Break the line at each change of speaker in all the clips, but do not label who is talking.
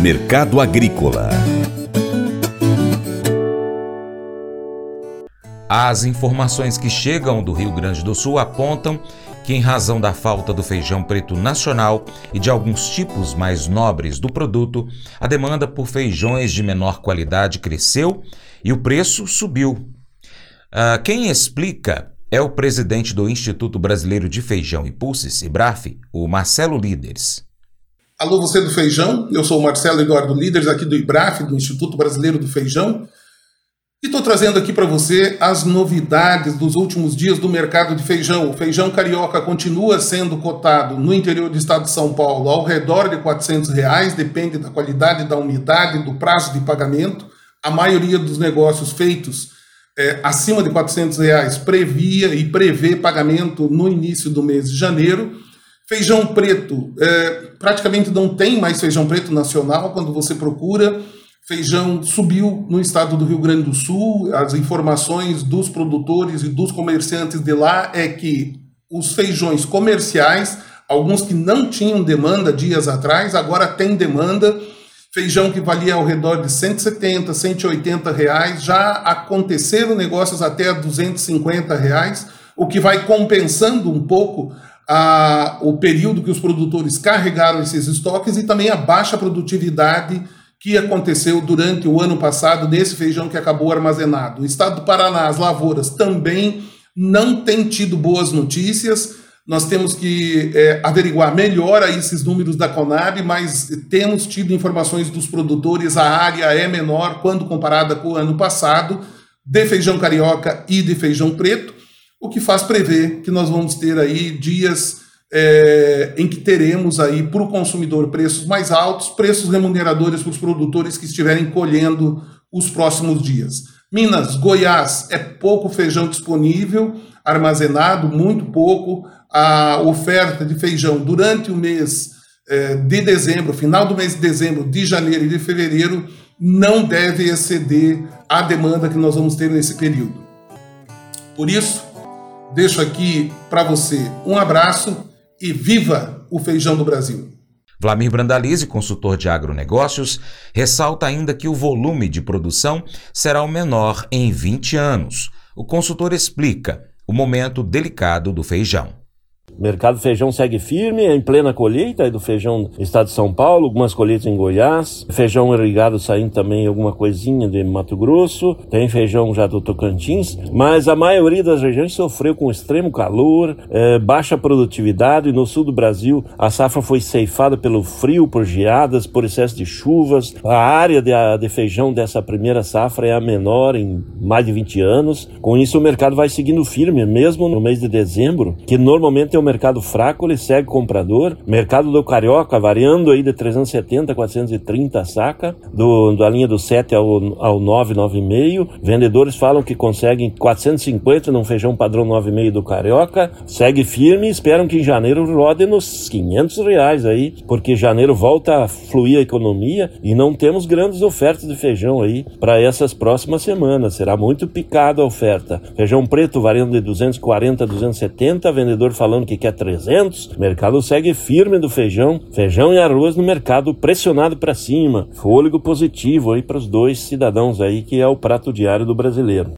Mercado Agrícola
As informações que chegam do Rio Grande do Sul apontam que, em razão da falta do feijão preto nacional e de alguns tipos mais nobres do produto, a demanda por feijões de menor qualidade cresceu e o preço subiu. Uh, quem explica é o presidente do Instituto Brasileiro de Feijão e Pulses, IBRAF, o Marcelo Líderes.
Alô, você do Feijão, eu sou o Marcelo Eduardo Líderes, aqui do IBRAF, do Instituto Brasileiro do Feijão, e estou trazendo aqui para você as novidades dos últimos dias do mercado de feijão. O feijão carioca continua sendo cotado no interior do estado de São Paulo ao redor de 400 reais, depende da qualidade, da umidade, do prazo de pagamento. A maioria dos negócios feitos é, acima de 400 reais previa e prevê pagamento no início do mês de janeiro. Feijão preto, é, praticamente não tem mais feijão preto nacional quando você procura. Feijão subiu no estado do Rio Grande do Sul. As informações dos produtores e dos comerciantes de lá é que os feijões comerciais, alguns que não tinham demanda dias atrás, agora têm demanda feijão que valia ao redor de 170, 180 reais, já aconteceram negócios até a 250 reais, o que vai compensando um pouco a, o período que os produtores carregaram esses estoques e também a baixa produtividade que aconteceu durante o ano passado desse feijão que acabou armazenado. O estado do Paraná, as lavouras também não tem tido boas notícias nós temos que é, averiguar melhor esses números da Conab, mas temos tido informações dos produtores, a área é menor quando comparada com o ano passado, de feijão carioca e de feijão preto, o que faz prever que nós vamos ter aí dias é, em que teremos aí para o consumidor preços mais altos, preços remuneradores para os produtores que estiverem colhendo os próximos dias. Minas, Goiás, é pouco feijão disponível, armazenado, muito pouco a oferta de feijão durante o mês é, de dezembro, final do mês de dezembro, de janeiro e de fevereiro, não deve exceder a demanda que nós vamos ter nesse período. Por isso, deixo aqui para você um abraço e viva o feijão do Brasil.
Vlamir Brandalize, consultor de agronegócios, ressalta ainda que o volume de produção será o menor em 20 anos. O consultor explica o momento delicado do feijão.
Mercado do feijão segue firme, é em plena colheita do feijão do estado de São Paulo, algumas colheitas em Goiás, feijão irrigado saindo também alguma coisinha de Mato Grosso, tem feijão já do Tocantins, mas a maioria das regiões sofreu com extremo calor, é, baixa produtividade. No sul do Brasil, a safra foi ceifada pelo frio, por geadas, por excesso de chuvas. A área de, de feijão dessa primeira safra é a menor em mais de 20 anos. Com isso, o mercado vai seguindo firme, mesmo no mês de dezembro, que normalmente é o mercado fraco, ele segue comprador. Mercado do Carioca variando aí de 370 a 430 a saca, do, da linha do 7 ao, ao 9, 9,5. Vendedores falam que conseguem 450 num feijão padrão 9,5 do Carioca. Segue firme e esperam que em janeiro rode nos 500 reais aí, porque janeiro volta a fluir a economia e não temos grandes ofertas de feijão aí para essas próximas semanas. Será muito picado a oferta. Feijão preto variando de 240 a 270, vendedor falando que quer 300, o mercado segue firme do feijão, feijão e arroz no mercado pressionado para cima, fôlego positivo aí para os dois cidadãos aí que é o prato diário do brasileiro.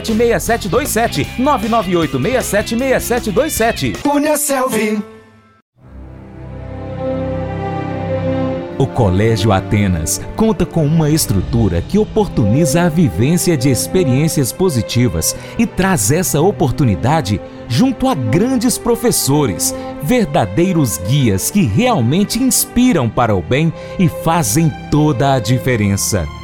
998676727. 998676727. Cunha Selvi.
O Colégio Atenas conta com uma estrutura que oportuniza a vivência de experiências positivas e traz essa oportunidade junto a grandes professores, verdadeiros guias que realmente inspiram para o bem e fazem toda a diferença.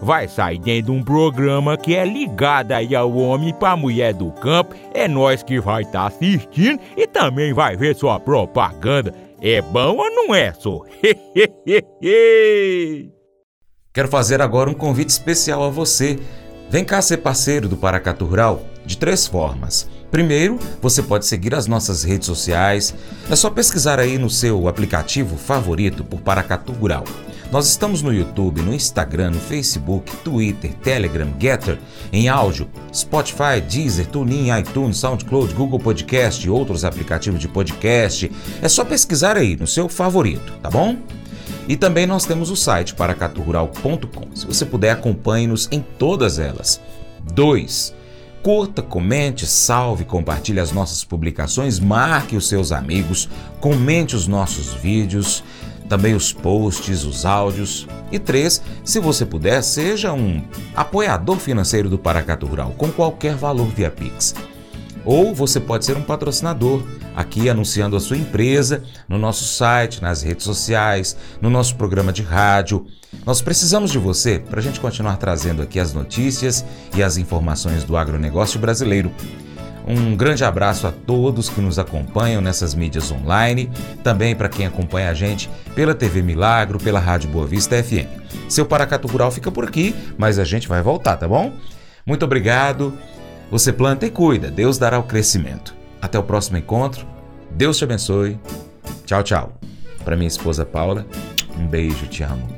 vai sair dentro de um programa que é ligado aí ao homem para mulher do campo. É nós que vai estar tá assistindo e também vai ver sua propaganda. É bom ou não é, só?
Quero fazer agora um convite especial a você. Vem cá ser parceiro do Paracatu Rural de três formas. Primeiro, você pode seguir as nossas redes sociais. É só pesquisar aí no seu aplicativo favorito por Paracatu Rural. Nós estamos no YouTube, no Instagram, no Facebook, Twitter, Telegram, Getter, em áudio, Spotify, Deezer, TuneIn, iTunes, SoundCloud, Google Podcast e outros aplicativos de podcast. É só pesquisar aí no seu favorito, tá bom? E também nós temos o site paracaturural.com. Se você puder, acompanhe-nos em todas elas. 2. Curta, comente, salve, compartilhe as nossas publicações, marque os seus amigos, comente os nossos vídeos também os posts, os áudios. E três, se você puder, seja um apoiador financeiro do Paracato Rural com qualquer valor via Pix. Ou você pode ser um patrocinador, aqui anunciando a sua empresa no nosso site, nas redes sociais, no nosso programa de rádio. Nós precisamos de você para a gente continuar trazendo aqui as notícias e as informações do agronegócio brasileiro. Um grande abraço a todos que nos acompanham nessas mídias online, também para quem acompanha a gente pela TV Milagro, pela Rádio Boa Vista FM. Seu Paracato Rural fica por aqui, mas a gente vai voltar, tá bom? Muito obrigado. Você planta e cuida, Deus dará o crescimento. Até o próximo encontro. Deus te abençoe. Tchau, tchau. Para minha esposa Paula, um beijo, te amo.